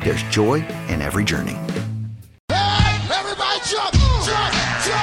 there's joy in every journey.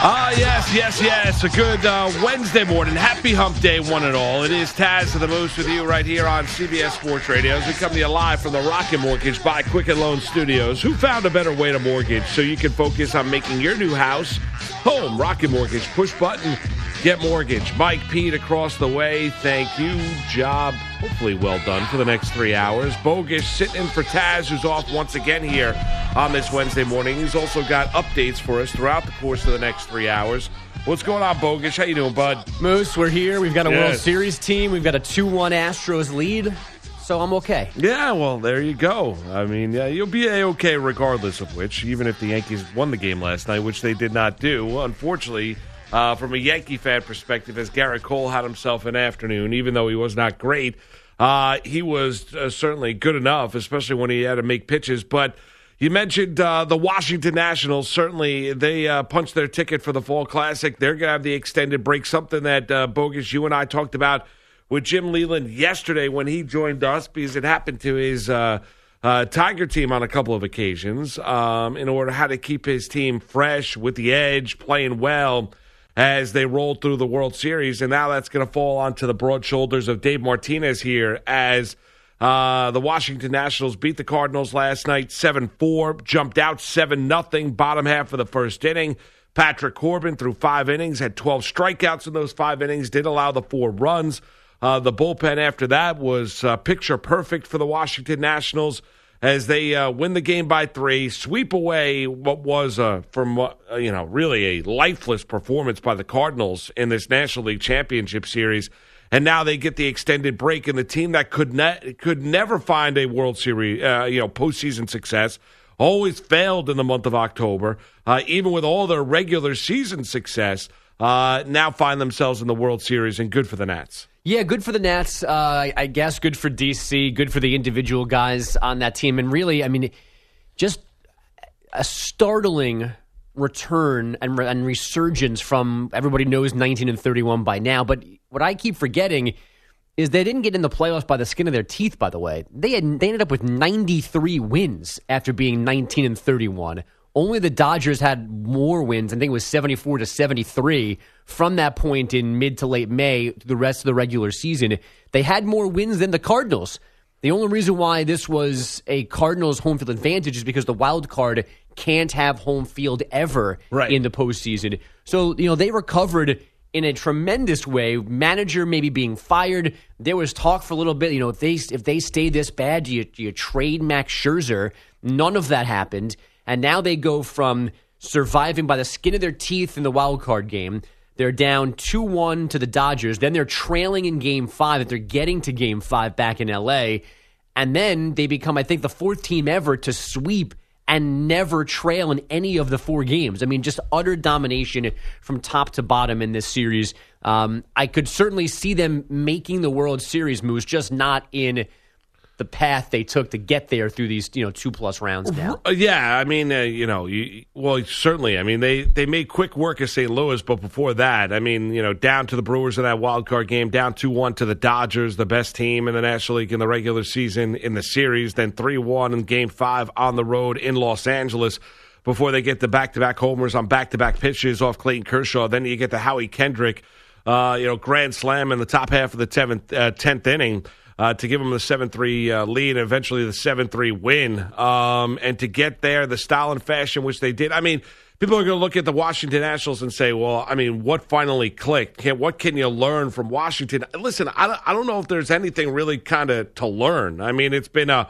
Ah, yes, yes, yes. A good uh, Wednesday morning. Happy hump day, one and all. It is Taz of the Moose with you right here on CBS Sports Radio as we come to you live from the Rocket Mortgage by Quicken Loan Studios. Who found a better way to mortgage so you can focus on making your new house home? Rocket Mortgage. Push button, get mortgage. Mike Pete across the way. Thank you. Job hopefully well done for the next three hours. Bogus sitting in for Taz, who's off once again here on this Wednesday morning. He's also got updates for us throughout the course of the next three hours. What's going on, Bogus? How you doing, bud? Moose, we're here. We've got a World Series team. We've got a 2 1 Astros lead. So I'm okay. Yeah, well, there you go. I mean, yeah, you'll be a okay regardless of which, even if the Yankees won the game last night, which they did not do. Unfortunately, uh, from a Yankee fan perspective, as Gerrit Cole had himself an afternoon, even though he was not great, uh, he was uh, certainly good enough, especially when he had to make pitches. But you mentioned uh, the Washington Nationals. Certainly, they uh, punched their ticket for the Fall Classic. They're going to have the extended break, something that uh, Bogus, you and I talked about with Jim Leyland yesterday when he joined us because it happened to his uh, uh, Tiger team on a couple of occasions um, in order how to keep his team fresh with the edge, playing well as they roll through the World Series. And now that's going to fall onto the broad shoulders of Dave Martinez here as uh, the Washington Nationals beat the Cardinals last night 7 4, jumped out 7 0, bottom half of the first inning. Patrick Corbin threw five innings, had 12 strikeouts in those five innings, did allow the four runs. Uh, the bullpen after that was uh, picture perfect for the Washington Nationals as they uh, win the game by three, sweep away what was, from uh, you know, really a lifeless performance by the Cardinals in this National League Championship Series, and now they get the extended break. And the team that could ne- could never find a World Series, uh, you know, postseason success, always failed in the month of October, uh, even with all their regular season success. Now find themselves in the World Series, and good for the Nats. Yeah, good for the Nats. Uh, I- guess good for DC. Good for the individual guys on that team. And really, I mean, just a startling return and, re- and resurgence from everybody knows 19 and 31 by now. But what I keep forgetting is they didn't get in the playoffs by the skin of their teeth. By the way, they had they ended up with 93 wins after being 19 and 31. Only the Dodgers had more wins. I think it was 74 to 73 from that point in mid to late May to the rest of the regular season. They had more wins than the Cardinals. The only reason why this was a Cardinals home field advantage is because the wild card can't have home field ever Right. in the postseason. So, you know, they recovered in a tremendous way. Manager maybe being fired. There was talk for a little bit, you know, if they if they stay this bad, do you, do you trade Max Scherzer? None of that happened. And now they go from surviving by the skin of their teeth in the wild card game. They're down 2 1 to the Dodgers. Then they're trailing in game five, that they're getting to game five back in LA. And then they become, I think, the fourth team ever to sweep and never trail in any of the four games. I mean, just utter domination from top to bottom in this series. Um, I could certainly see them making the World Series moves, just not in the path they took to get there through these, you know, two plus rounds now. Yeah, I mean, uh, you know, you, well, certainly. I mean, they they made quick work of St. Louis, but before that, I mean, you know, down to the Brewers in that wild card game, down two one to the Dodgers, the best team in the National League in the regular season in the series, then three one in Game Five on the road in Los Angeles. Before they get the back to back homers on back to back pitches off Clayton Kershaw, then you get the Howie Kendrick, uh, you know, grand slam in the top half of the tenth uh, tenth inning uh, to give them the 7 3 uh, lead and eventually the 7 3 win. Um, and to get there, the style and fashion which they did. I mean, people are going to look at the Washington Nationals and say, well, I mean, what finally clicked? Can, what can you learn from Washington? Listen, I, I don't know if there's anything really kind of to learn. I mean, it's been a,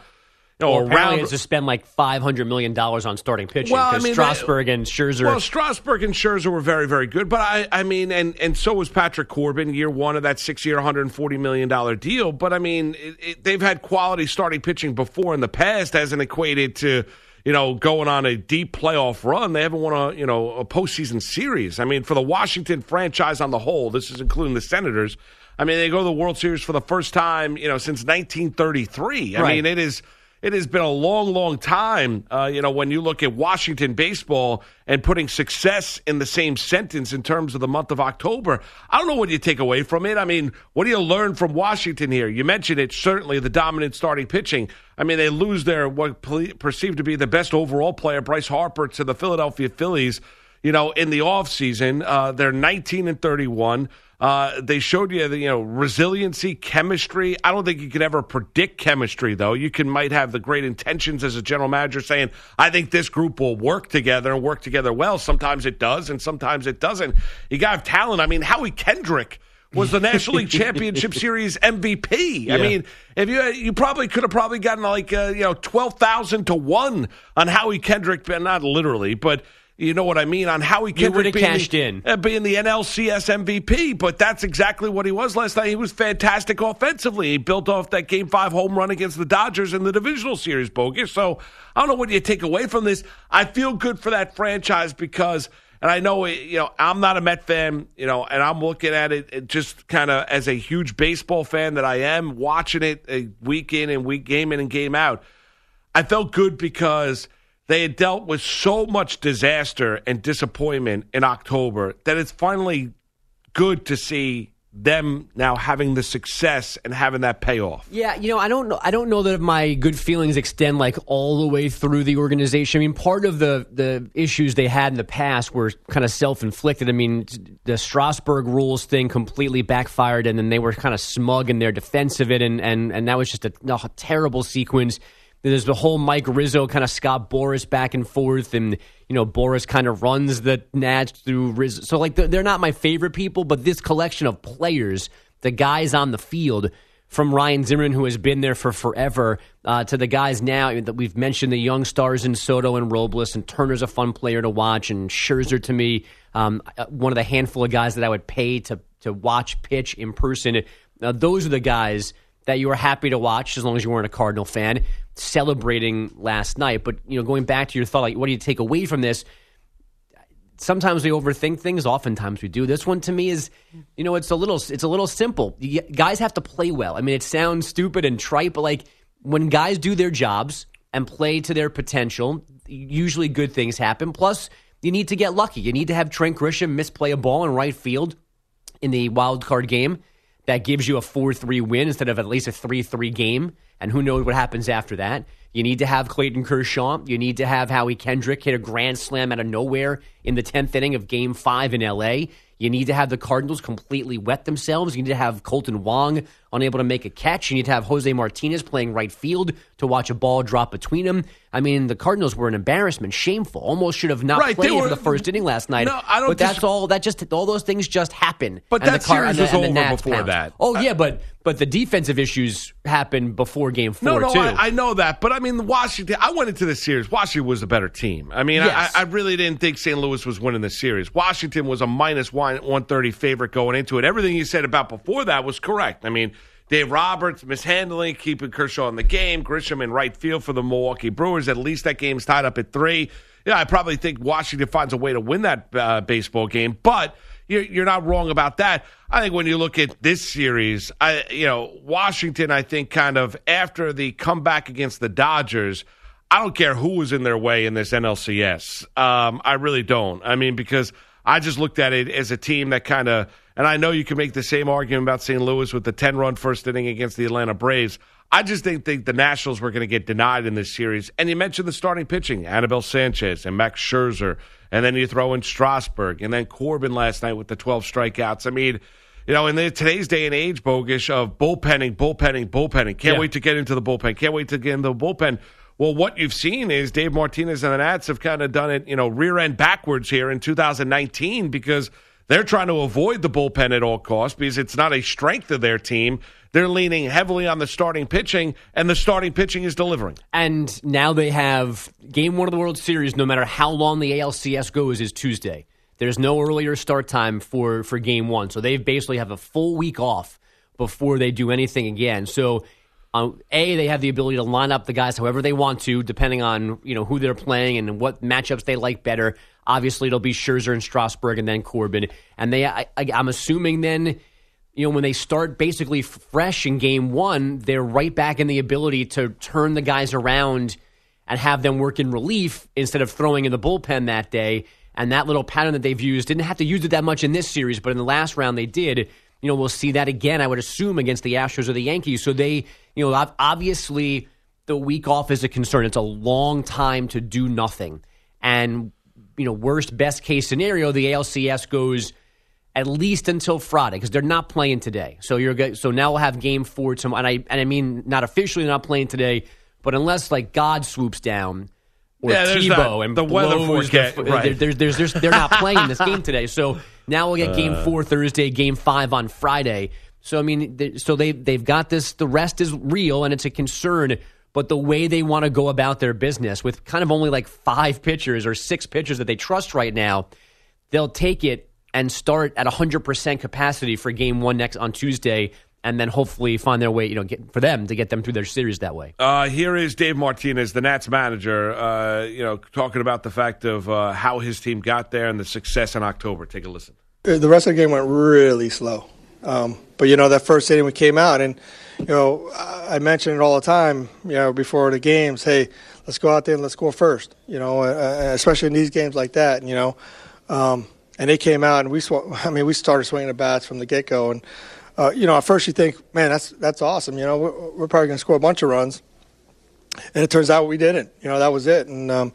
know, Well, a apparently round. it's to spend like five hundred million dollars on starting pitching Well, I because mean, Strasburg and Scherzer. Well, Strasburg and Scherzer were very, very good, but I, I mean, and and so was Patrick Corbin, year one of that six-year, 140 million dollar deal. But I mean, it, it, they've had quality starting pitching before in the past, hasn't equated to you know going on a deep playoff run. They haven't won a you know a postseason series. I mean, for the Washington franchise on the whole, this is including the Senators. I mean, they go to the World Series for the first time, you know, since 1933. I Right. mean, it is it has been a long, long time. Uh, you know, when you look at Washington baseball and putting success in the same sentence in terms of the month of October, I don't know what you take away from it. I mean, what do you learn from Washington here? You mentioned it certainly the dominant starting pitching. I mean, they lose their what perceived to be the best overall player, Bryce Harper, to the Philadelphia Phillies. You know, in the offseason, uh, they're 19 and 31. Uh, they showed you the you know resiliency, chemistry. I don't think you could ever predict chemistry, though. You can might have the great intentions as a general manager, saying, "I think this group will work together and work together well." Sometimes it does, and sometimes it doesn't. You got to have talent. I mean, Howie Kendrick was the National League Championship Series MVP. I mean, if you you probably could have probably gotten like uh, you know twelve thousand to one on Howie Kendrick, but not literally, but. You know what I mean on Howie Kendrick would've being cashed the, in. uh, being the NLCS MVP, but that's exactly what he was last night. He was fantastic offensively. He built off that Game Five home run against the Dodgers in the divisional series, bogus. So I don't know what you take away from this. I feel good for that franchise because, and I know you know I'm not a Met fan, you know, and I'm looking at it it just kind of as a huge baseball fan that I am, watching it uh, week in and week game in and game out. I felt good because they had dealt with so much disaster and disappointment in October that it's finally good to see them now having the success and having that payoff. Yeah, you know, I don't know. I don't know that my good feelings extend like all the way through the organization. I mean, part of the the issues they had in the past were kind of self inflicted. I mean, the Strasburg rules thing completely backfired, and then they were kind of smug in their defense of it, and and and that was just a, a terrible sequence. There's the whole Mike Rizzo kind of Scott Boras back and forth, and you know Boris kind of runs the Nats through Rizzo. So like they're, not my favorite people, but this collection of players, the guys on the field, from Ryan Zimmerman, who has been there for forever, uh, to the guys now that we've mentioned, the young stars in Soto and Robles, and Turner's a fun player to watch, and Scherzer to me, um, uh, one of the handful of guys that I would pay to to watch pitch in person. Uh, those are the guys that you were happy to watch as long as you weren't a Cardinal fan celebrating last night. But you know, going back to your thought, like what do you take away from this? Sometimes we overthink things. Oftentimes we do. This one to me is, you know, it's a little, it's a little simple. You, guys have to play well. I mean, it sounds stupid and trite, but like when guys do their jobs and play to their potential, usually good things happen. Plus, you need to get lucky. You need to have Trent Grisham misplay a ball in right field in the wild card game that gives you a 4-3 win instead of at least a 3-3 game and who knows what happens after that. You need to have Clayton Kershaw. You need to have Howie Kendrick hit a grand slam out of nowhere in the 10th inning of game 5 in LA. You need to have the Cardinals completely wet themselves. You need to have Kolten Wong unable to make a catch. You need to have Jose Martinez playing right field to watch a ball drop between them. I mean, the Cardinals were an embarrassment, shameful. Almost should have not Right, played were- in the first inning last night. No, I don't But that's dis- all. That just all those things just happen. But And that the series was the over before pounced. that. Oh yeah, but but the defensive issues happened before Game Four No, no, too. I, I know that, but I mean, Washington. I went into the series. Washington was a better team. I mean, Yes. I, I really didn't think St. Louis was winning the series. Washington was a minus one one thirty favorite going into it. Everything you said about before that was correct. I mean, Dave Roberts mishandling, keeping Kershaw in the game, Grisham in right field for the Milwaukee Brewers. At least that game's tied up at three. Yeah, I probably think Washington finds a way to win that uh, baseball game, but you're, you're not wrong about that. I think when you look at this series, I you know Washington, I think kind of after the comeback against the Dodgers. I don't care who was in their way in this NLCS. Um, I really don't. I mean, because I just looked at it as a team that kind of, and I know you can make the same argument about St. Louis with the 10 run first inning against the Atlanta Braves. I just didn't think the Nationals were going to get denied in this series. And you mentioned the starting pitching, Anibal Sanchez and Max Scherzer, and then you throw in Strasburg, and then Corbin last night with the 12 strikeouts. I mean, you know, in the, today's day and age, bogus of bullpenning, bullpenning, bullpenning. Can't Yeah. wait to get into the bullpen. Can't wait to get into the bullpen. Well, what you've seen is Dave Martinez and the Nats have kind of done it, you know, rear end backwards here in 2019 because they're trying to avoid the bullpen at all costs because it's not a strength of their team. They're leaning heavily on the starting pitching, and the starting pitching is delivering. And now they have game one of the World Series, no matter how long the ALCS goes, is Tuesday. There's no earlier start time for, for game one. So they basically have a full week off before they do anything again. So um, a they have the ability to line up the guys however they want to, depending on you know who they're playing and what matchups they like better. Obviously, it'll be Scherzer and Strasburg, and then Corbin. And they, I, I'm assuming then, you know, when they start basically fresh in game one, they're right back in the ability to turn the guys around and have them work in relief instead of throwing in the bullpen that day. And that little pattern that they've used didn't have to use it that much in this series, but in the last round they did. You know, we'll see that again, I would assume, against the Astros or the Yankees. So they, you know, obviously the week off is a concern. It's a long time to do nothing. And, you know, worst, best case scenario, the ALCS goes at least until Friday because they're not playing today. So you're good. so now we'll have game four tomorrow. And I and I mean not officially not playing today, but unless like God swoops down or Yeah, Tebow that- and the weather forecast, the, right. there's, there's, there's, they're not playing this game today. So now we'll get game Uh. four Thursday, game five on Friday. So I mean, th- so they they've got this. The rest is real, and it's a concern. But the way they want to go about their business, with kind of only like five pitchers or six pitchers that they trust right now, they'll take it and start at 100% capacity for game one next on Tuesday, and then hopefully find their way, you know, get, for them to get them through their series that way. Uh, here is Dave Martinez, the Nats manager, uh, you know, talking about the fact of uh, how his team got there and the success in October. Take a listen. The rest of the game went really slow. Um, but you know that first inning we came out, and you know I mention it all the time. You know before the games, hey, let's go out there and let's score first. You know, uh, especially in these games like that. You know, um, and they came out and we sw- I mean we started swinging the bats from the get go, and uh, you know at first you think, man, that's that's awesome. You know we're, we're probably going to score a bunch of runs, and it turns out we didn't. You know that was it, and um,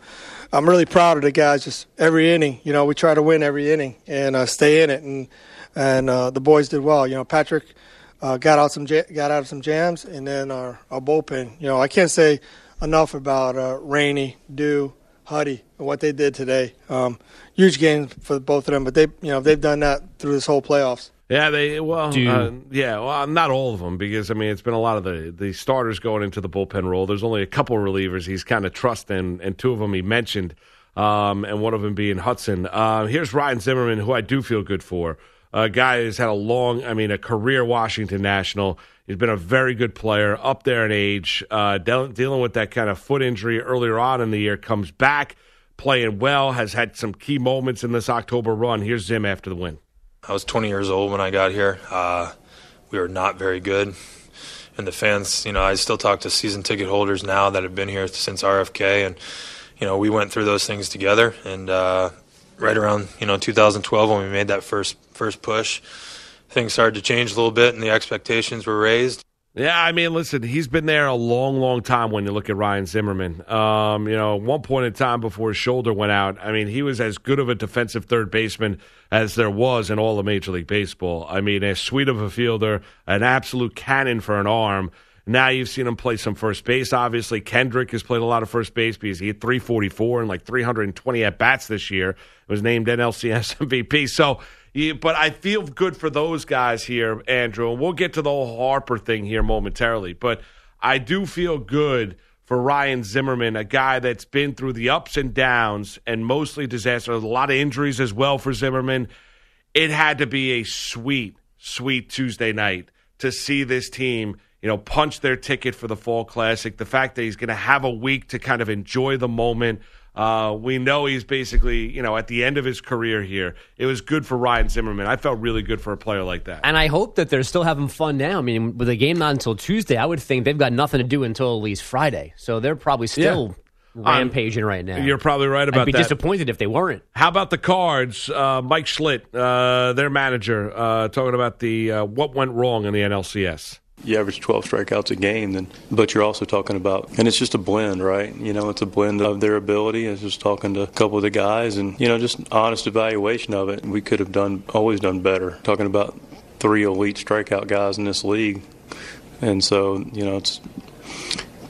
I'm really proud of the guys. Just every inning, you know, we try to win every inning and uh, stay in it, and and uh, the boys did well. You know, Patrick uh, got out some ja- got out of some jams, and then our, our bullpen. You know, I can't say enough about uh, Rainey, Dew, Huddy, and what they did today. Um, huge game for both of them, but they you know they've done that through this whole playoffs. Yeah, they well, Do- uh, yeah, well, not all of them because I mean it's been a lot of the the starters going into the bullpen role. There's only a couple relievers he's kind of trusting, and two of them he mentioned, um, and one of them being Hudson. Uh, here's Ryan Zimmerman, who I do feel good for. A guy who's had a long, I mean, a career Washington National. He's been a very good player, up there in age, uh, deal- dealing with that kind of foot injury earlier on in the year. Comes back, playing well, has had some key moments in this October run. Here's Zim after the win. I was 20 years old when I got here. Uh, we were not very good. And the fans, you know, I still talk to season ticket holders now that have been here since RFK. And, you know, we went through those things together. And uh, right around, you know, 2012 when we made that first first push, things started to change a little bit and the expectations were raised. Yeah, I mean, listen, he's been there a long, long time when you look at Ryan Zimmerman. Um, you know, one point in time before his shoulder went out, I mean, he was as good of a defensive third baseman as there was in all of Major League Baseball. I mean, as sweet of a fielder, an absolute cannon for an arm. Now you've seen him play some first base. Obviously, Kendrick has played a lot of first base because he had 344 and like 320 at bats this year. Was named NLCS MVP. So, but I feel good for those guys here, Andrew. And we'll get to the whole Harper thing here momentarily. But I do feel good for Ryan Zimmerman, a guy that's been through the ups and downs and mostly disaster. A lot of injuries as well for Zimmerman. It had to be a sweet, sweet Tuesday night to see this team, you know, punch their ticket for the Fall Classic. The fact that he's going to have a week to kind of enjoy the moment. Uh, we know he's basically, you know, at the end of his career here. It was good for Ryan Zimmerman. I felt really good for a player like that. And I hope that they're still having fun now. I mean, with the game not until Tuesday, I would think they've got nothing to do until at least Friday. So they're probably still rampaging right now. You're probably right about I'd be that. disappointed if they weren't. How about the Cards? Uh, Mike Shildt, uh, their manager, uh, talking about the uh, what went wrong in the NLCS. You average 12 strikeouts a game, then but you're also talking about, and it's just a blend, right? You know, it's a blend of their ability. I was just talking to a couple of the guys, and you know, just honest evaluation of it. We could have done always done better. Talking about three elite strikeout guys in this league, and so you know, it's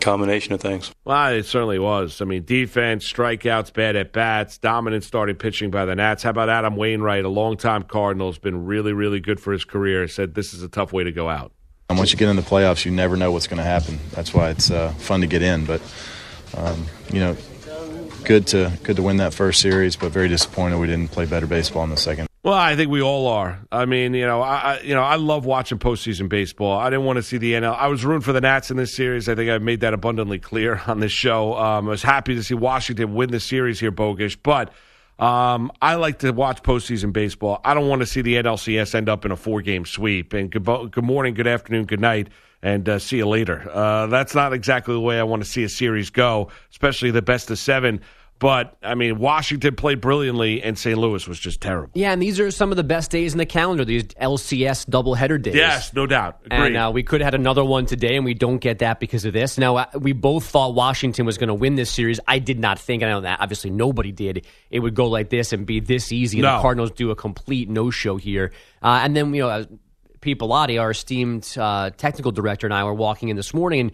combination of things. Well, it certainly was. I mean, defense, strikeouts, bad at bats, dominant starting pitching by the Nats. How about Adam Wainwright, a longtime Cardinal, has been really, really good for his career. Said this is a tough way to go out. And once you get in the playoffs, you never know what's going to happen. That's why it's uh, fun to get in. But um, you know, good to good to win that first series, but very disappointed we didn't play better baseball in the second. Well, I think we all are. I mean, you know, I, I you know I love watching postseason baseball. I didn't want to see the NL. I was rooting for the Nats in this series. I think I've made that abundantly clear on this show. Um, I was happy to see Washington win the series here, Bogish, but. Um, I like to watch postseason baseball. I don't want to see the NLCS end up in a four game sweep. And good, good morning, good afternoon, good night, and uh, see you later. Uh, that's not exactly the way I want to see a series go, especially the best of seven. But I mean, Washington played brilliantly, and St. Louis was just terrible. Yeah, and these are some of the best days in the calendar. These LCS doubleheader days. Yes, no doubt. Agreed. And uh, we could have had another one today, and we don't get that because of this. Now, uh, we both thought Washington was going to win this series. I did not think, and I know that obviously nobody did, it would go like this and be this easy. No. The Cardinals do a complete no show here. Uh, and then, you know, uh, Pete Bellotti, our esteemed uh, technical director, and I were walking in this morning, and,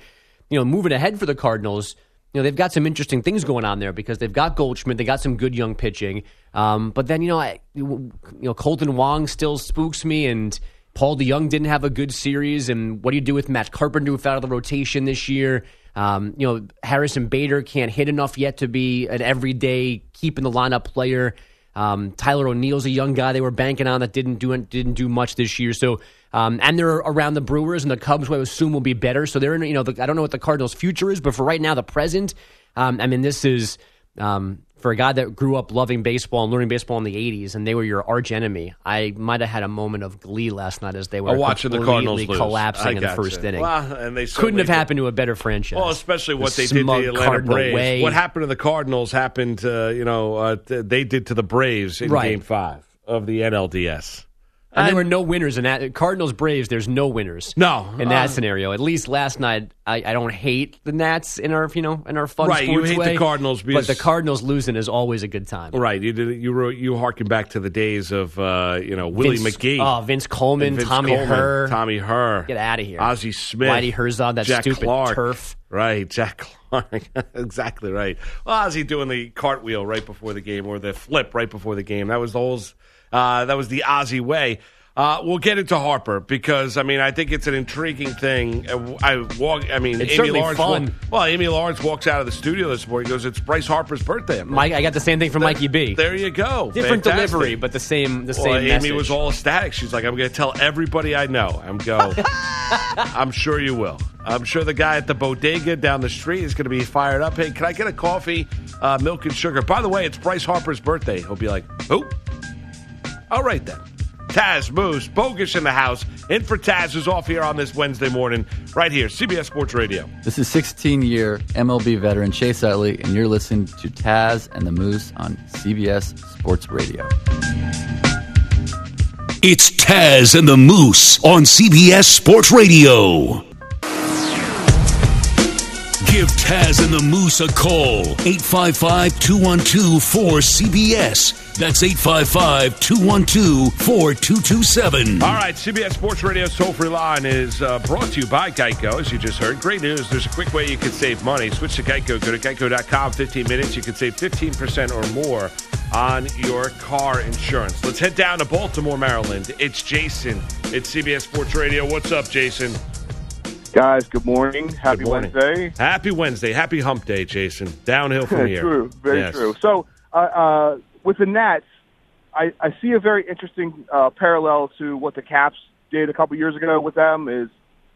you know, moving ahead for the Cardinals know they've got some interesting things going on there because they've got Goldschmidt, they got some good young pitching. Um, but then you know, I, you know, Kolten Wong still spooks me, and Paul DeJong didn't have a good series. And what do you do with Matt Carpenter who out of the rotation this year? Um, you know, Harrison Bader can't hit enough yet to be an everyday keep in the lineup player. Um, Tyler O'Neill's a young guy they were banking on that didn't do didn't do much this year. So um, and they're around the Brewers and the Cubs, who I assume will be better. So they're in, you know, the, I don't know what the Cardinals' future is, but for right now, the present, um, I mean, this is um, for a guy that grew up loving baseball and learning baseball in the '80s, and they were your arch enemy. I might have had a moment of glee last night as they were watching the Cardinals collapsing in the first inning. Well, and they Couldn't have did. happened to a better franchise. Well, especially what The they did to the Atlanta Cardinal Braves. way. What happened to the Cardinals happened to, you know, uh, they did to the Braves in Right. game five of the NLDS. And there were no winners in that. Cardinals Braves. There's no winners. No, in that uh, scenario. At least last night, I, I don't hate the Nats in our you know in our fun Right, you hate the way, Cardinals but the Cardinals losing is always a good time. Right, you did. You wrote. You harken back to the days of, uh, you know, Willie Vince- McGee, oh, Vince Coleman, Vince Tommy Coleman, Herr. Tommy Herr, Get out of here. Ozzie Smith, Whitey Herzog, that Jack stupid Clark. turf. Right, Jack Clark. exactly right. Well, Ozzie doing the cartwheel right before the game or the flip right before the game. That was the whole. Uh, that was the Ozzie way. Uh, we'll get into Harper because I mean I think it's an intriguing thing. Uh, I walk. I mean, It's Amy certainly Lawrence. fun. well, Amy Lawrence walks out of the studio this morning. Goes, "It's Bryce Harper's birthday." I'm like, Mike, I got the same thing from Mikey B. There you go. Different Fantastic. delivery, but the same the Well, same Amy message. was all ecstatic. She's like, "I'm going to tell everybody I know." I'm go. I'm sure you will. I'm sure the guy at the bodega down the street is going to be fired up. Hey, can I get a coffee, uh, milk and sugar? By the way, it's Bryce Harper's birthday. He'll be like, "Who?" All right then. Taz Moose, Bogus in the house. In for Taz, who's off here on this Wednesday morning, right here, CBS Sports Radio. This is 16 year MLB veteran Chase Utley, and you're listening to Taz and the Moose on CBS Sports Radio. It's Taz and the Moose on CBS Sports Radio. Give Taz and the Moose a call. 855 212 4CBS. That's 855 212 4227. All right, CBS Sports Radio's toll free line is uh, brought to you by Geico, as you just heard. Great news. There's a quick way you can save money. Switch to Geico. Go to geico.com. 15 minutes. You can save 15% or more on your car insurance. Let's head down to Baltimore, Maryland. It's Jason. It's CBS Sports Radio. What's up, Jason? Guys, good morning. Happy Good morning. Wednesday. Happy Wednesday. Happy hump day, Jason. Downhill from here. Very true, very Yes. true. So, uh, uh, with the Nats, I, I see a very interesting uh, parallel to what the Caps did a couple years ago with them. Is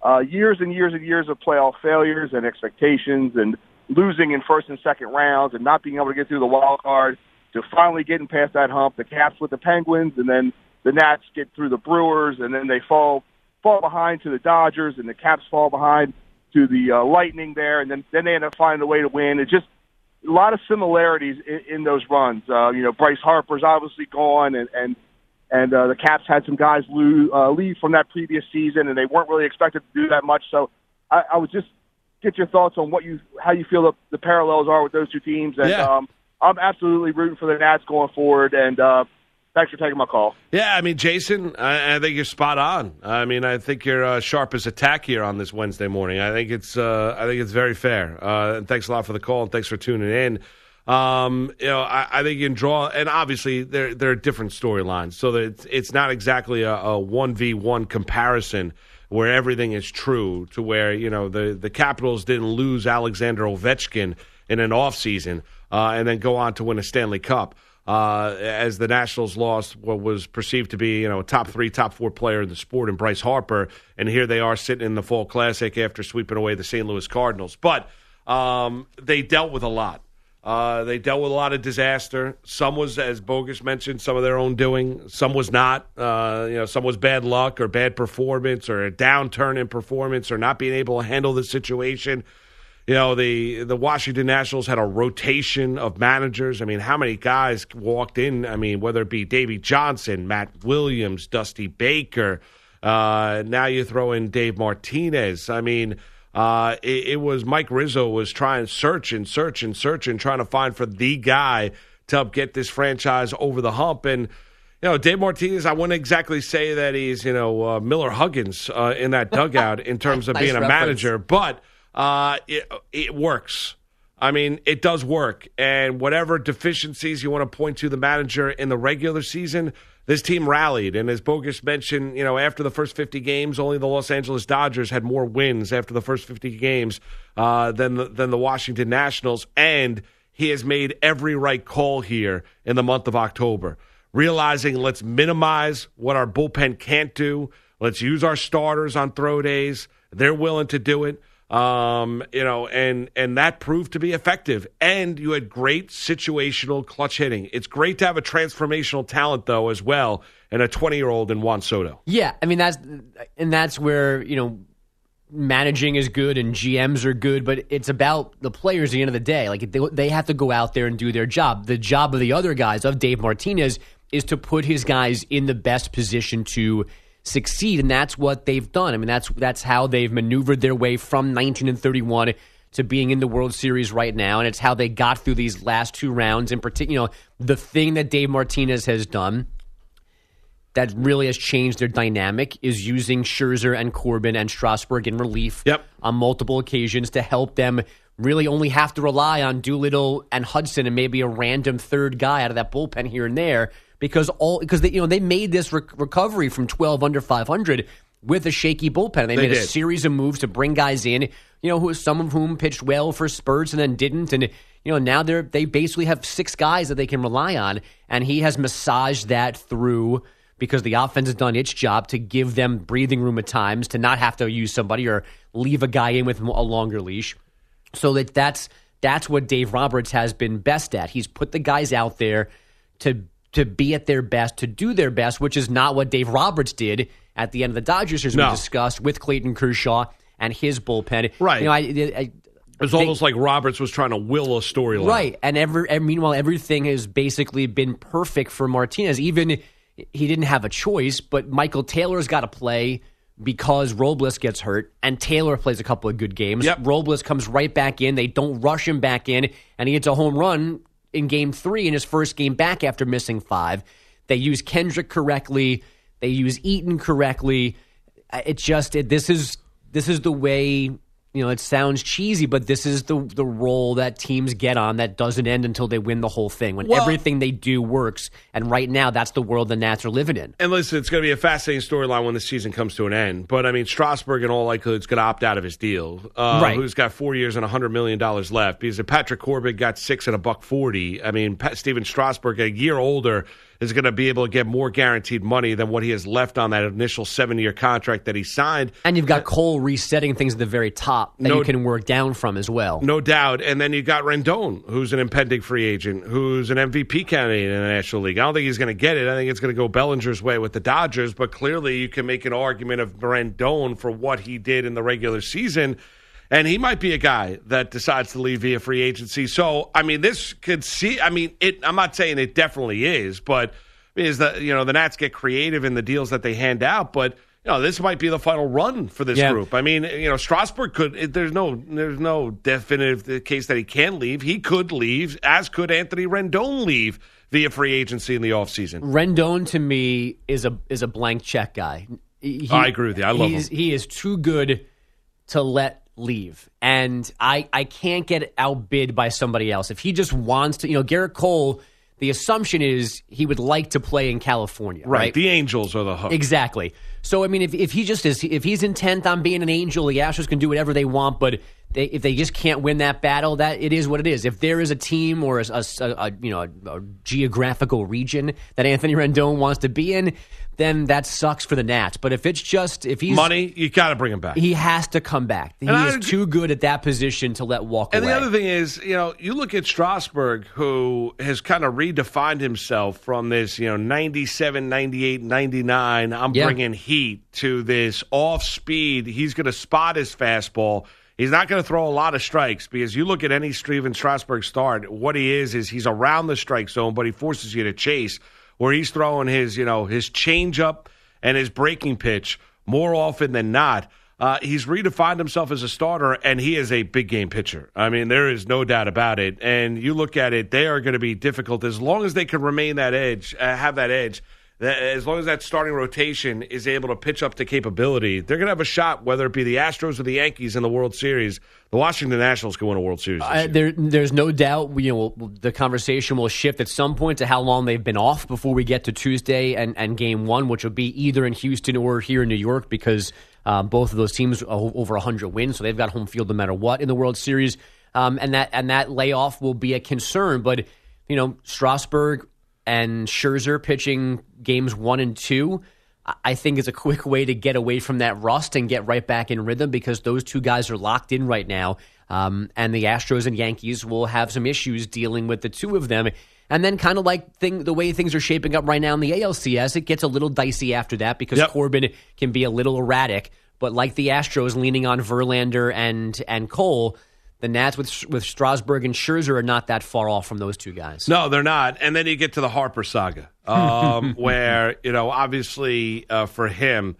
uh, years and years and years of playoff failures and expectations and losing in first and second rounds and not being able to get through the wild card to finally getting past that hump. The Caps with the Penguins and then the Nats get through the Brewers and then they fall fall behind to the Dodgers and the Caps fall behind to the uh, Lightning there and then then they end up finding a way to win. It just a lot of similarities in, in those runs. Uh, you know, Bryce Harper's obviously gone, and and and uh, the Caps had some guys lose, uh, leave from that previous season, and they weren't really expected to do that much. So I, I would just get your thoughts on what you how you feel the, the parallels are with those two teams. And Yeah. um, I'm absolutely rooting for the Nats going forward, and uh, Thanks for taking my call. Yeah, I mean, Jason, I, I think you're spot on. I mean, I think you're uh, sharp as a tack here on this Wednesday morning. I think it's, uh, I think it's very fair. Uh, and thanks a lot for the call, and thanks for tuning in. Um, you know, I, I, think you can draw, and obviously there there are different storylines, so that it's, it's not exactly a one v one comparison where everything is true. To where you know the the Capitals didn't lose Alexander Ovechkin in an off season uh, and then go on to win a Stanley Cup uh, as the Nationals lost what was perceived to be, you know, a top three, top four player in the sport in Bryce Harper, and here they are sitting in the Fall Classic after sweeping away the St. Louis Cardinals. But um, they dealt with a lot. Uh, they dealt with a lot of disaster. Some was, as Bogus mentioned, some of their own doing. Some was not. Uh, you know, some was bad luck or bad performance or a downturn in performance or not being able to handle the situation you know the the Washington Nationals had a rotation of managers. I mean, how many guys walked in? I mean, whether it be Davey Johnson, Matt Williams, Dusty Baker. Uh, now you throw in Dave Martinez. I mean, uh, it, it, was Mike Rizzo was trying search and search and search and trying to find for the guy to help get this franchise over the hump. And you know, Dave Martinez, I wouldn't exactly say that he's you know uh, Miller Huggins uh, in that dugout in terms of nice being a reference. manager, but uh, it, it works. I mean, it does work. And whatever deficiencies you want to point to the manager in the regular season, this team rallied. And as Bogus mentioned, you know, after the first 50 games, only the Los Angeles Dodgers had more wins after the first 50 games uh, than, the, than the Washington Nationals. And he has made every right call here in the month of October, realizing let's minimize what our bullpen can't do. Let's use our starters on throw days. They're willing to do it. Um, you know, and and that proved to be effective. And you had great situational clutch hitting. It's great to have a transformational talent though as well, and a 20 year old in Juan Soto. Yeah, I mean that's and that's where you know managing is good and GMs are good, but it's about the players at the end of the day. Like they, they have to go out there and do their job. The job of the other guys, of Dave Martinez, is to put his guys in the best position to succeed, and that's what they've done. I mean, that's that's how they've maneuvered their way from 19 and 31 to being in the World Series right now, and it's how they got through these last two rounds. In particular, you know, the thing that Dave Martinez has done that really has changed their dynamic is using Scherzer and Corbin and Strasburg in relief yep. on multiple occasions to help them really only have to rely on Doolittle and Hudson and maybe a random third guy out of that bullpen here and there because all because they you know they made this recovery from 12 under 500 with a shaky bullpen. They, they made did. a series of moves to bring guys in, you know, who some of whom pitched well for Spurs and then didn't, and you know now they're they basically have six guys that they can rely on, and he has massaged that through because the offense has done its job to give them breathing room at times to not have to use somebody or leave a guy in with a longer leash. So that that's that's what Dave Roberts has been best at. He's put the guys out there to to be at their best, to do their best, which is not what Dave Roberts did at the end of the Dodgers, as no. we discussed with Clayton Kershaw and his bullpen. Right. You know, I, I, it's almost like Roberts was trying to will a storyline. Right. And, every, and meanwhile, everything has basically been perfect for Martinez. Even he didn't have a choice, but Michael Taylor's got to play because Robles gets hurt and Taylor plays a couple of good games. Yep. Robles comes right back in. They don't rush him back in, and he hits a home run in game three in his first game back after missing five. They use Kendrick correctly. They use Eaton correctly. Uh, it just it, this is this is the way you know, it sounds cheesy, but this is the the role that teams get on that doesn't end until they win the whole thing. When well, everything they do works, and right now that's the world the Nats are living in. And listen, it's going to be a fascinating storyline when the season comes to an end. But I mean, Strasburg in all likelihood is going to opt out of his deal. Uh, right. Who's got four years and hundred million dollars left? Because if Patrick Corbin got six and a buck forty, I mean, Stephen Strasburg, a year older is going to be able to get more guaranteed money than what he has left on that initial seven year contract that he signed. And you've got Cole resetting things at the very top that no, you can work down from as well. No doubt. And then you've got Rendon, who's an impending free agent, who's an MVP candidate in the National League. I don't think he's going to get it. I think it's going to go Bellinger's way with the Dodgers, but clearly you can make an argument of Rendon for what he did in the regular season and he might be a guy that decides to leave via free agency. So, I mean, this could see. I mean, it. I'm not saying it definitely is, but is that you know the Nats get creative in the deals that they hand out, but. You know, this might be the final run for this yeah. group. I mean, you know, Strasburg could. There's no, there's no definitive case that he can leave. He could leave, as could Anthony Rendon leave via free agency in the offseason. Rendon to me is a is a blank check guy. He- I agree with you. I love he's, him. He is too good to let leave, and I I can't get outbid by somebody else. If he just wants to, you know, Gerrit Cole. The assumption is he would like to play in California, right? The Angels are the hook. Exactly. So I mean, if if he just is, if he's intent on being an angel, the Astros can do whatever they want. But they, if they just can't win that battle, that it is what it is. If there is a team or a, a- a- you know a, a geographical region that Anthony Rendon wants to be in, then that sucks for the Nats. But if it's just if he's Money, you got to bring him back. he has to come back. He And is too good at that position to let walk And away. the other thing is, you know, you look at Strasburg, who has kind of redefined himself from this, you know, 97, 98, 99, I'm Yeah. bringing heat, to this off speed. He's going to spot his fastball. He's not going to throw a lot of strikes because you look at any Stephen Strasburg start, what he is, is he's around the strike zone, but he forces you to chase, where he's throwing his, you know, his changeup and his breaking pitch more often than not. Uh, he's redefined himself as a starter, and he is a big game pitcher. I mean, there is no doubt about it. And you look at it; they are going to be difficult as long as they can remain that edge, uh, have that edge. As long as that starting rotation is able to pitch up to capability, they're going to have a shot. Whether it be the Astros or the Yankees in the World Series, the Washington Nationals can win a World Series. Uh, there, there's no doubt. You know, the conversation will shift at some point to how long they've been off before we get to Tuesday and, and Game One, which will be either in Houston or here in New York, because um, both of those teams are over 100 wins, so they've got home field no matter what in the World Series, um, and that and that layoff will be a concern. But you know, Strasburg and Scherzer pitching games one and two. I- think is a quick way to get away from that rust and get right back in rhythm because those two guys are locked in right now. Um, and the Astros and Yankees will have some issues dealing with the two of them. And then, kind of like thing, the way things are shaping up right now in the ALCS, it gets a little dicey after that because Yep. Corbin can be a little erratic. But like the Astros leaning on Verlander and and Cole, the Nats with with Strasburg and Scherzer are not that far off from those two guys. No, they're not. And then you get to the Harper saga, um, where you know, obviously uh, for him,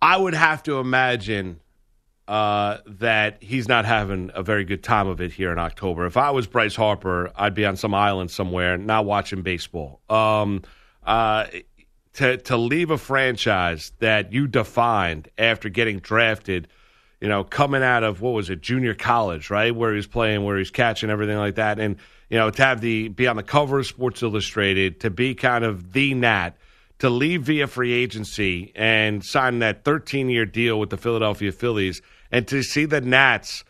I would have to imagine uh, that he's not having a very good time of it here in October. If I was Bryce Harper, I'd be on some island somewhere, not watching baseball. Um, uh, to to leave a franchise that you defined after getting drafted you know, coming out of what was it, junior college, right, where he's playing, where he's catching everything like that, and you know, to have the be on the cover of Sports Illustrated, to be kind of the Nat, to leave via free agency and sign that 13 year deal with the Philadelphia Phillies, and to see the Nats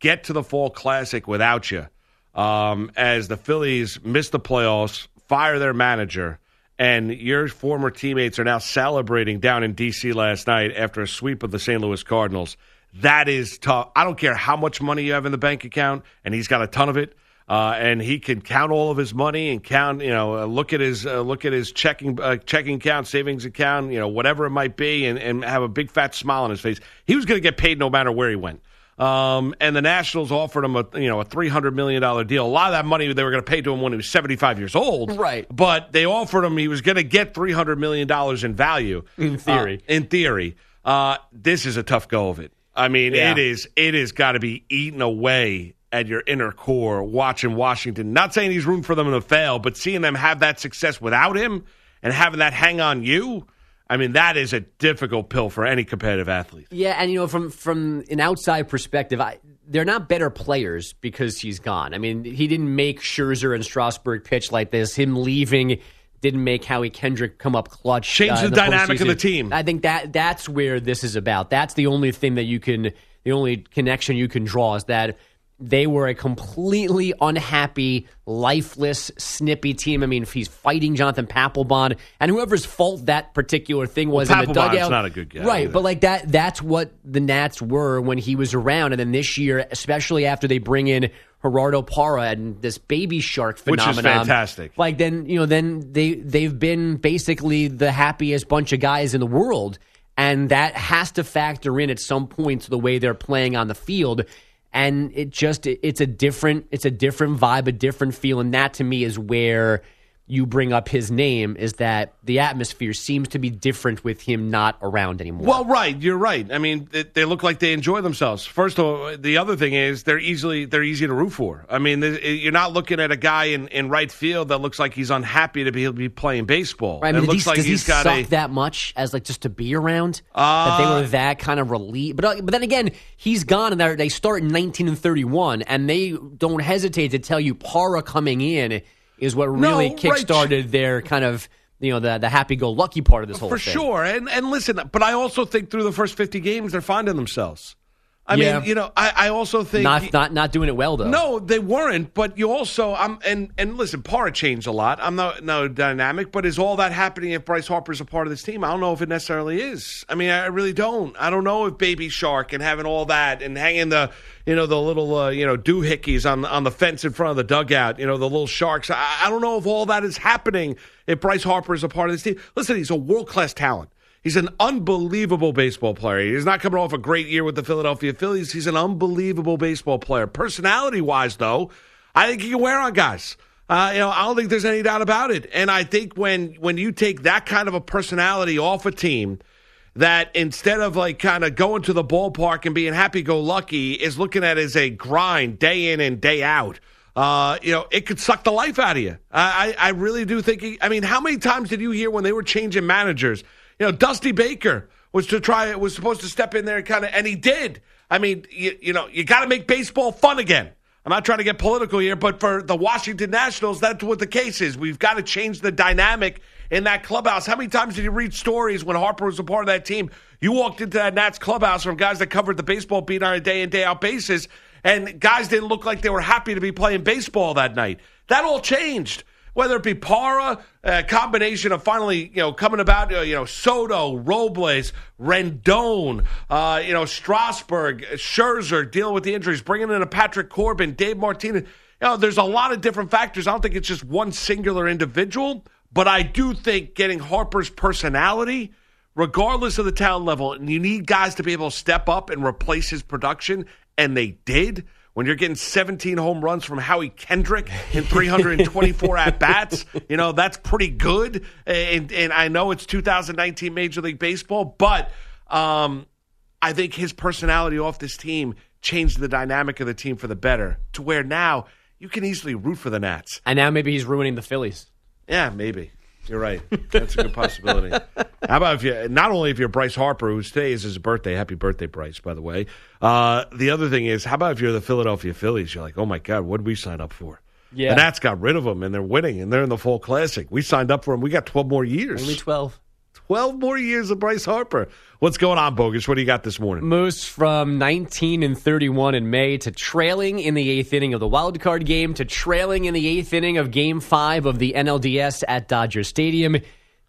get to the Fall Classic without you, um, as the Phillies miss the playoffs, fire their manager. And your former teammates are now celebrating down in D.C. last night after a sweep of the St. Louis Cardinals. That is tough. I don't care how much money you have in the bank account, and he's got a ton of it. Uh, and he can count all of his money and count, you know, uh, look at his uh, look at his checking uh, checking account, savings account, you know, whatever it might be, and, and have a big fat smile on his face. He was going to get paid no matter where he went. Um, and the Nationals offered him a you know a three hundred million dollar deal. A lot of that money they were going to pay to him when he was seventy five years old, Right. But they offered him he was going to get three hundred million dollars in value In theory. Uh, in theory, uh, this is a tough go of it. I mean, Yeah. it is. It has got to be eaten away at your inner core watching Washington. Not saying he's room for them to fail, but seeing them have that success without him and having that hang on you. I mean, that is a difficult pill for any competitive athlete. Yeah, and you know, from from an outside perspective, I, they're not better players because he's gone. I mean, he didn't make Scherzer and Strasburg pitch like this. Him leaving didn't make Howie Kendrick come up clutch. Change uh, the in dynamic of the team. I think that that's where this is about. That's the only thing that you can, the only connection you can draw is that they were a completely unhappy, lifeless, snippy team. I mean, if he's fighting Jonathan Papelbon and whoever's fault that particular thing was in the dugout, not a good guy right? either. But like that, that's what the Nats were when he was around. And then this year, especially after they bring in Gerardo Parra and this baby shark phenomenon, Which is fantastic. Like then, you know, then they they've been basically the happiest bunch of guys in the world, and that has to factor in at some point to the way they're playing on the field. And it just it's a different it's a different vibe, a different feel, and that to me is where you bring up his name is that the atmosphere seems to be different with him not around anymore. Well, right, you're right. I mean, they, they look like they enjoy themselves. First of all, the other thing is they're easily they're easy to root for. I mean, th- you're not looking at a guy in, in right field that looks like he's unhappy to be, be playing baseball. Right, I mean, it looks he, like does he he's got suck a that much as like just to be around? that they Uh, were that kind of relieved. But uh, but then again, he's gone, and they start in 19 and 31, and they don't hesitate to tell you Parra coming in is what really No, right. kickstarted their kind of you know the the happy go lucky part of this whole for thing. sure. And and listen, but I also think through the first 50 games they're finding themselves. I Yeah. mean, you know, I, I also think Not not not doing it well though. No, they weren't. But you also, I'm and and listen, Parra changed a lot. I'm not no dynamic, but is all that happening if Bryce Harper's a part of this team? I don't know if it necessarily is. I mean, I really don't. I don't know if Baby Shark and having all that and hanging the you know the little uh, you know doohickeys on on the fence in front of the dugout. You know the little sharks. I, I don't know if all that is happening if Bryce Harper is a part of this team. Listen, he's a world class talent. He's an unbelievable baseball player. He's not coming off a great year with the Philadelphia Phillies. He's an unbelievable baseball player. Personality wise, though, I think he can wear on guys. Uh, you know, I don't think there's any doubt about it. And I think when when you take that kind of a personality off a team, that instead of like kind of going to the ballpark and being happy go lucky, is looking at it as a grind day in and day out. Uh, you know, it could suck the life out of you. I, I, I really do think. He, I mean, how many times did you hear when they were changing managers? You know, Dusty Baker was to try. Was supposed to step in there and kind of, and he did. I mean, you, you know, you got to make baseball fun again. I'm not trying to get political here, but for the Washington Nationals, that's what the case is. We've got to change the dynamic in that clubhouse. How many times did you read stories when Harper was a part of that team? You walked into that Nats clubhouse from guys that covered the baseball beat on a day in, day out basis, and guys didn't look like they were happy to be playing baseball that night. That all changed. Whether it be Parra, a combination of finally, you know, coming about, uh, you know, Soto, Robles, Rendon, uh, you know, Strasburg, Scherzer dealing with the injuries, bringing in a Patrick Corbin, Dave Martinez. You know, there's a lot of different factors. I don't think it's just one singular individual, but I do think getting Harper's personality, regardless of the talent level, and you need guys to be able to step up and replace his production, and they did. When you're getting 17 home runs from Howie Kendrick in 324 at bats, you know that's pretty good. And, and I know it's 2019 Major League Baseball, but um, I think his personality off this team changed the dynamic of the team for the better. To where now you can easily root for the Nats. And now maybe he's ruining the Phillies. Yeah, maybe. You're right. That's a good possibility. How about if you not only if you're Bryce Harper, who's today is his birthday. Happy birthday, Bryce, by the way. Uh, the other thing is, how about if you're the Philadelphia Phillies? You're like, oh my God, what did we sign up for? Yeah. The Nats got rid of them and they're winning and they're in the full classic. We signed up for them. We got 12 more years. Only 12. 12 more years of Bryce Harper. What's going on, Bogus? What do you got this morning? Moose from 19 and 31 in May to trailing in the eighth inning of the wild card game to trailing in the eighth inning of Game Five of the NLDS at Dodger Stadium.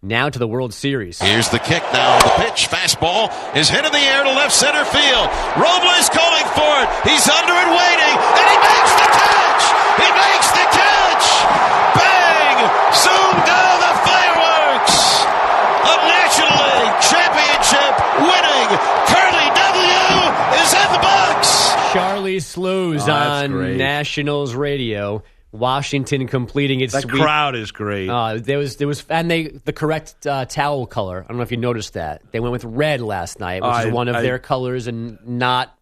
Now to the World Series. Here's the kick now. The pitch, fastball is hit in the air to left center field. Robles calling for it. He's under it waiting, and he makes the catch. He makes the catch. Bang! Zoom go championship winning Curly W is at the box. Charlie Slowes Oh, on great. Nationals Radio. Washington completing its That sweep. crowd is great. Uh, there was there was and they the correct uh, towel color. I don't know if you noticed that they went with red last night, which I- is one of I- their colors and not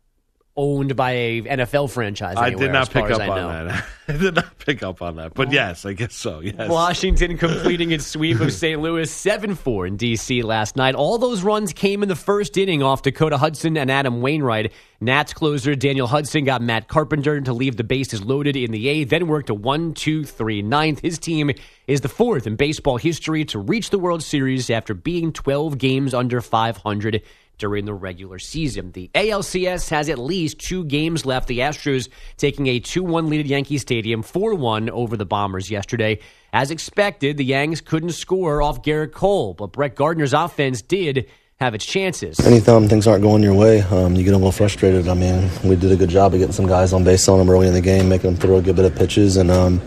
owned by a NFL franchise. I did not pick up on know. that. I did not pick up on that. But yes, I guess so. Yes. Washington completing its sweep of St. Louis 7 4 in D.C. last night. All those runs came in the first inning off Dakota Hudson and Adam Wainwright. Nats closer Daniel Hudson got Matt Carpenter to leave the bases loaded in the eighth, then worked a 1 2 3 ninth. His team is the fourth in baseball history to reach the World Series after being 12 games under 500 during the regular season. The ALCS has at least two games left. The Astros taking a 2 1 lead at Yankee Stadium, 4 1 over the Bombers yesterday. As expected, the Yanks couldn't score off Gerrit Cole, but Brett Gardner's offense did have its chances. Anytime things aren't going your way, um, you get a little frustrated. I mean, we did a good job of getting some guys on base on them early in the game, making them throw a good bit of pitches, and um,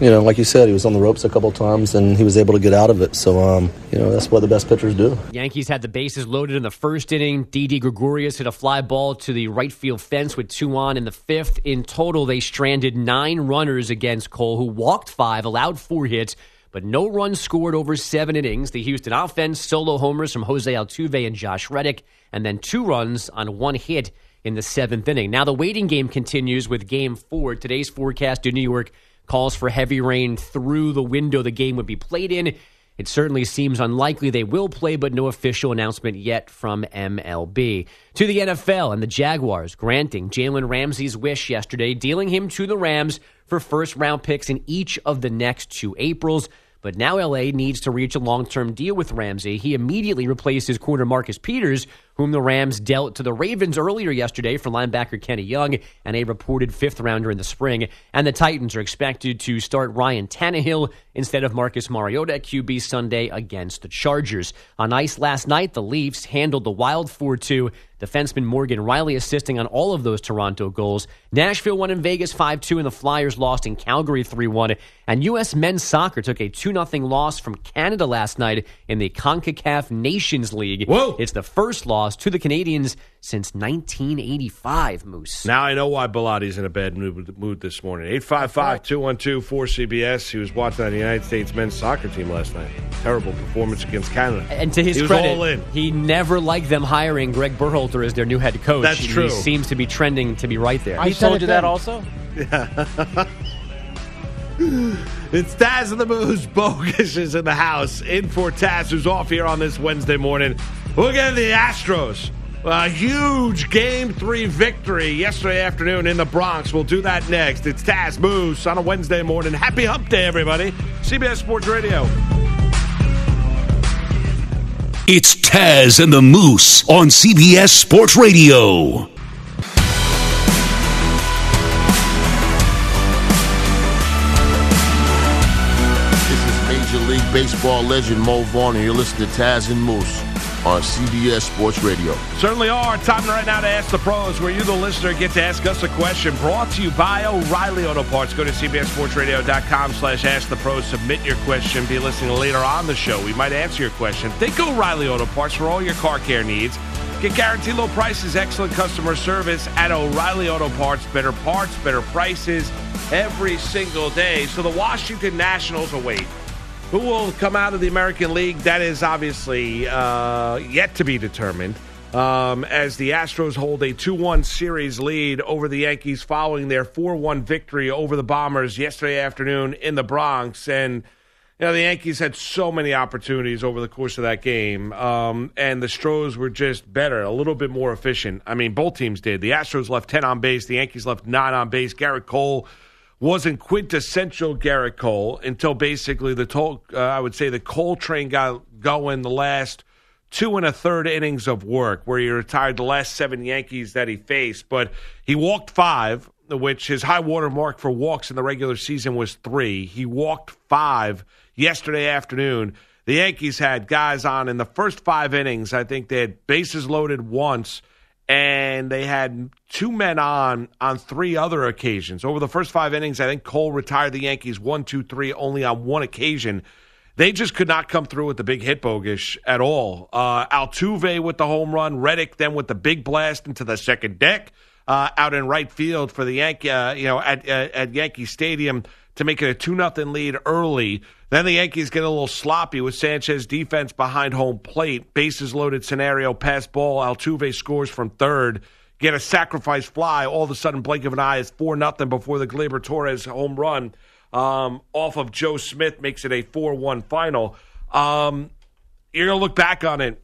you know, like you said, he was on the ropes a couple times and he was able to get out of it. So, um, you know, that's what the best pitchers do. Yankees had the bases loaded in the first inning. Didi Gregorius hit a fly ball to the right field fence with two on in the fifth. In total, they stranded nine runners against Cole, who walked five, allowed four hits, but no runs scored over seven innings. The Houston offense, solo homers from Jose Altuve and Josh Reddick, and then two runs on one hit in the seventh inning. Now the waiting game continues with game four. Today's forecast in New York calls for heavy rain through the window the game would be played in. It certainly seems unlikely they will play, but no official announcement yet from MLB. To the NFL and the Jaguars granting Jalen Ramsey's wish yesterday, dealing him to the Rams for first round picks in each of the next two Aprils. But now LA needs to reach a long term deal with Ramsey. He immediately replaced his corner Marcus Peters, whom the Rams dealt to the Ravens earlier yesterday for linebacker Kenny Young and a reported fifth rounder in the spring. And the Titans are expected to start Ryan Tannehill instead of Marcus Mariota at QB Sunday against the Chargers. On ice last night, the Leafs handled the Wild 4 2. Defenseman Morgan Rielly assisting on all of those Toronto goals. Nashville won in Vegas 5 2, and the Flyers lost in Calgary 3 1. And U.S. men's soccer took a 2 0 loss from Canada last night in the CONCACAF Nations League. Whoa! It's the first loss to the Canadians since 1985, Moose. Now I know why Bilatti's in a bad mood, mood this morning. 855 212 4CBS. He was watching the United States men's soccer team last night. Terrible performance against Canada. And to his he credit, all in. he never liked them hiring Greg Berhalter as their new head coach. That's He true. seems to be trending to be right there. He told you that also? Yeah. It's Taz and the Moose. Bogus is in the house. In for Taz, who's off here on this Wednesday morning. We'll get to the Astros. A huge game three victory yesterday afternoon in the Bronx. We'll do that next. It's Taz Moose on a Wednesday morning. Happy Hump Day, everybody. CBS Sports Radio. It's Taz and the Moose on CBS Sports Radio. This is Major League Baseball legend Mo Vaughn, and you're listening to Taz and Moose on CBS Sports Radio. Certainly are. Time right now to ask the pros, where you, the listener, get to ask us a question. Brought to you by O'Reilly Auto Parts. Go to cbssportsradio.com slash ask the pros. Submit your question. Be listening later on the show. We might answer your question. Think O'Reilly Auto Parts for all your car care needs. Get guaranteed low prices, excellent customer service at O'Reilly Auto Parts. Better parts, better prices every single day. So the Washington Nationals await. Who will come out of the American League? That is obviously uh, yet to be determined. Um, as the Astros hold a 2 1 series lead over the Yankees following their 4 1 victory over the Bombers yesterday afternoon in the Bronx. And, you know, the Yankees had so many opportunities over the course of that game. Um, and the Stros were just better, a little bit more efficient. I mean, both teams did. The Astros left 10 on base, the Yankees left 9 on base. Gerrit Cole wasn't quintessential Gerrit Cole until basically the to- uh, I would say the Cole train got going the last two and a third innings of work, where he retired the last seven Yankees that he faced. But he walked five, which his high water mark for walks in the regular season was three. He walked five yesterday afternoon. The Yankees had guys on in the first five innings. I think they had bases loaded once and they had two men on on three other occasions. Over the first five innings, I think Cole retired the Yankees one, two, three only on one occasion. They just could not come through with the big hit bogish at all. Uh, Altuve with the home run, Reddick then with the big blast into the second deck uh, out in right field for the Yankee, uh, you know, at, at at Yankee Stadium to make it a two nothing lead early. Then the Yankees get a little sloppy with Sanchez defense behind home plate, bases loaded scenario, pass ball. Altuve scores from third, get a sacrifice fly. All of a sudden, blink of an eye is four nothing before the Gleyber Torres home run um, off of Joe Smith makes it a four one final. Um, you're gonna look back on it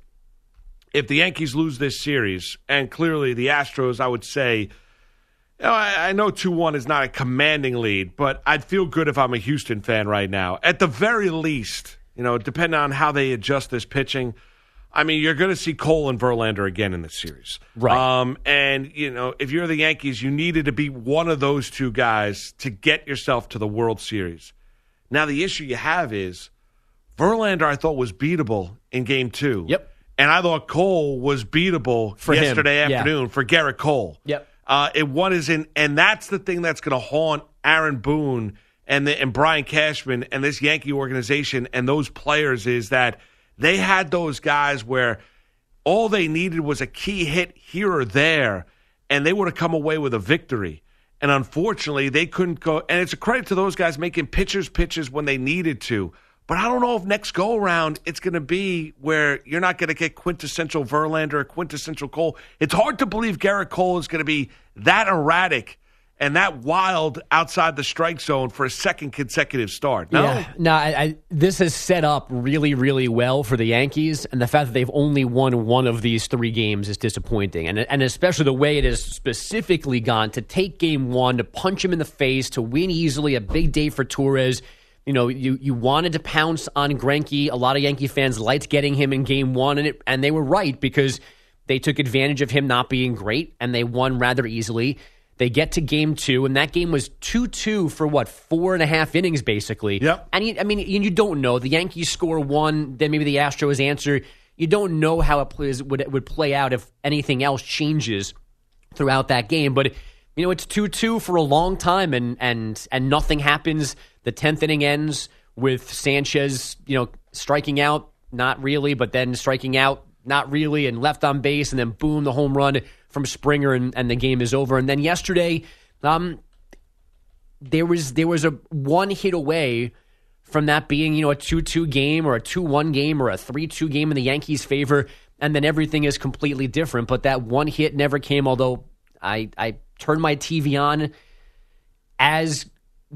if the Yankees lose this series, and clearly the Astros, I would say. You I, I know 2 1 is not a commanding lead, but I'd feel good if I'm a Houston fan right now. At the very least, you know, depending on how they adjust this pitching, I mean, you're going to see Cole and Verlander again in this series. Right. Um, and, you know, if you're the Yankees, you needed to be one of those two guys to get yourself to the World Series. Now, the issue you have is Verlander, I thought, was beatable in game two. Yep. And I thought Cole was beatable For him, yesterday yeah. afternoon for Gerrit Cole. Yep. Uh, it one is in, and that's the thing that's going to haunt Aaron Boone and the, and Brian Cashman and this Yankee organization and those players is that they had those guys where all they needed was a key hit here or there, and they would have come away with a victory. And unfortunately, they couldn't go. And it's a credit to those guys making pitchers pitches when they needed to. But I don't know if next go around it's going to be where you're not going to get quintessential Verlander or quintessential Cole. It's hard to believe Gerrit Cole is going to be that erratic and that wild outside the strike zone for a second consecutive start. No, Yeah. No, I, I, this has set up really, really well for the Yankees, and the fact that they've only won one of these three games is disappointing, and and especially the way it has specifically gone to take Game One to punch him in the face to win easily, a big day for Torres. You know, you you wanted to pounce on Greinke. A lot of Yankee fans liked getting him in Game One, and it, and they were right because they took advantage of him not being great, and they won rather easily. They get to game two, and that game was 2 2 for what, four and a half innings, basically. Yep. And you, I mean, you don't know. The Yankees score one, then maybe the Astros answer. You don't know how it plays, would, would play out if anything else changes throughout that game. But, you know, it's 2 2 for a long time, and, and, and nothing happens. The 10th inning ends with Sanchez, you know, striking out, not really, but then striking out, not really, and left on base, and then boom, the home run from Springer, and, and the game is over. And then yesterday, um, there was there was a one hit away from that being you know a two two game or a two one game or a three two game in the Yankees' favor, and then everything is completely different. But that one hit never came. Although I I turned my TV on as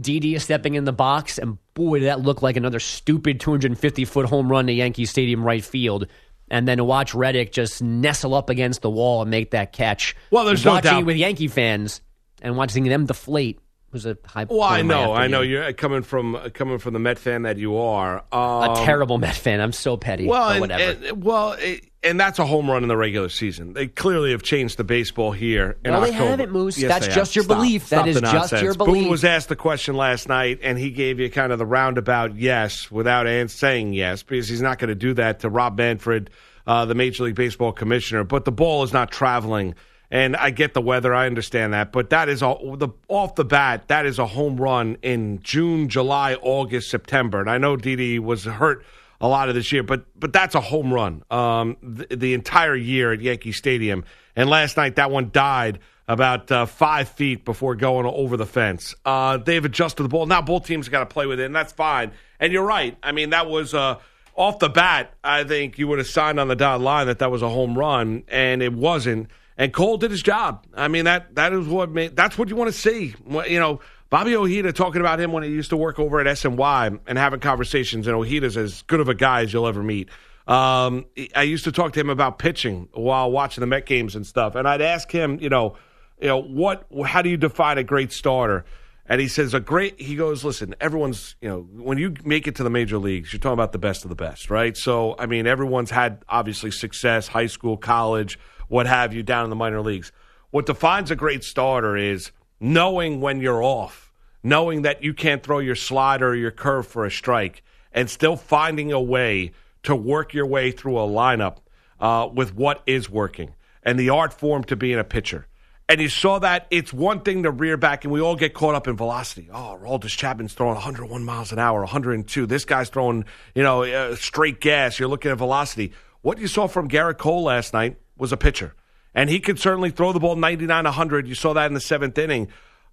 Didi is stepping in the box, and boy, did that look like another stupid 250 foot home run to Yankee Stadium right field. And then to watch Reddick just nestle up against the wall and make that catch. Well, there's no watching doubt. with Yankee fans and watching them deflate was a high. Well, I know, I know. You're coming from coming from the Met fan that you are. Um, a terrible Met fan. I'm so petty. Well, and, whatever. and- well, it, and that's a home run in the regular season. They clearly have changed the baseball here. In No, they haven't, Moose. Yes, That's just have. your Stop. belief. Stop That is just your Boone belief. was asked the question last night, and he gave you kind of the roundabout yes without saying yes because he's not going to do that to Rob Manfred, uh, the Major League Baseball commissioner. But the ball is not traveling. And I get the weather, I understand that, but that is all, the off the bat. That is a home run in June, July, August, September. And I know Didi was hurt a lot of this year, but but that's a home run um, the, the entire year at Yankee Stadium. And last night that one died about uh, five feet before going over the fence. Uh, they've adjusted the ball. Now both teams got to play with it, and that's fine. And you're right. I mean, that was uh, off the bat. I think you would have signed on the dotted line that that was a home run, and it wasn't. And Cole did his job. I mean that that is what made, that's what you want to see. You know, Bobby Ojeda talking about him when he used to work over at SNY and having conversations. And Ojeda's as good of a guy as you'll ever meet. Um, I used to talk to him about pitching while watching the Met games and stuff, and I'd ask him, you know, you know, what, how do you define a great starter? And he says a great. He goes, listen, everyone's, you know, when you make it to the major leagues, you're talking about the best of the best, right? So, I mean, everyone's had obviously success, high school, college, what have you, down in the minor leagues. What defines a great starter is knowing when you're off, knowing that you can't throw your slider or your curve for a strike, and still finding a way to work your way through a lineup uh, with what is working and the art form to being a pitcher. And you saw that it's one thing to rear back, and we all get caught up in velocity. Oh, Aroldis Chapman's throwing 101 miles an hour, 102. This guy's throwing, you know, uh, straight gas. You're looking at velocity. What you saw from Gerrit Cole last night was a pitcher, and he could certainly throw the ball 99, 100. You saw that in the seventh inning.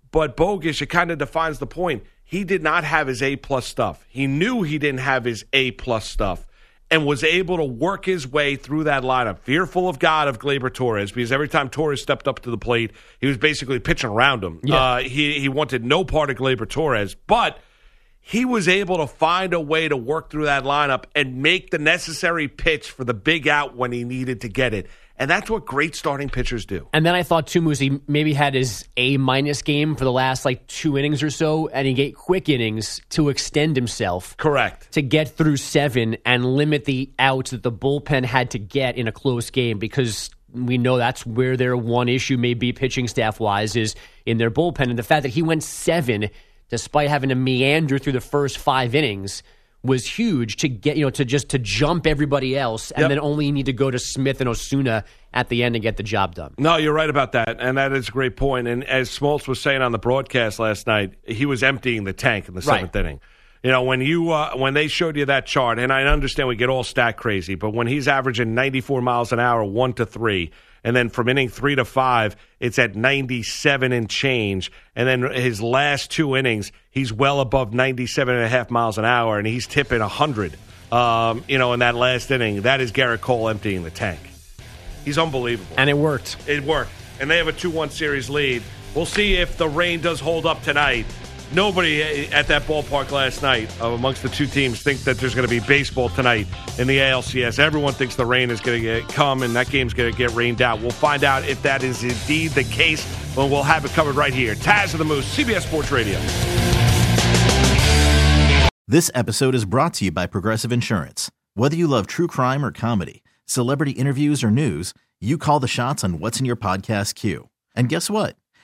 But bogus, it kind of defines the point. He did not have his A plus stuff. He knew he didn't have his A plus stuff and was able to work his way through that lineup. Fearful of God of Gleyber Torres because every time Torres stepped up to the plate, he was basically pitching around him. Yeah. Uh, he he wanted no part of Gleyber Torres, but he was able to find a way to work through that lineup and make the necessary pitch for the big out when he needed to get it. And that's what great starting pitchers do. And then I thought too, maybe had his A minus game for the last like two innings or so, and he get quick innings to extend himself. Correct. To get through seven and limit the outs that the bullpen had to get in a close game because we know that's where their one issue may be pitching staff wise is in their bullpen. And the fact that he went seven despite having to meander through the first five innings was huge to get you know to just to jump everybody else and Yep. then only need to go to Smith and Osuna at the end and get the job done. No, you're right about that, and that is a great point. And as Smoltz was saying on the broadcast last night, he was emptying the tank in the Right. seventh inning. You know, when you uh, when they showed you that chart, and I understand we get all stat crazy, but when he's averaging 94 miles an hour, one to three, and then from inning three to five, it's at 97 and change, and then his last two innings, he's well above 97 and a half miles an hour, and he's tipping 100. Um, you know, in that last inning, that is Gerrit Cole emptying the tank. He's unbelievable, and it worked. It worked, and they have a two-one series lead. We'll see if the rain does hold up tonight nobody at that ballpark last night amongst the two teams think that there's going to be baseball tonight in the ALCS. Everyone thinks the rain is going to come and that game's going to get rained out. We'll find out if that is indeed the case, but we'll have it covered right here. Taz of the Moose, CBS Sports Radio. This episode is brought to you by Progressive Insurance. Whether you love true crime or comedy, celebrity interviews or news, you call the shots on what's in your podcast queue. And guess what?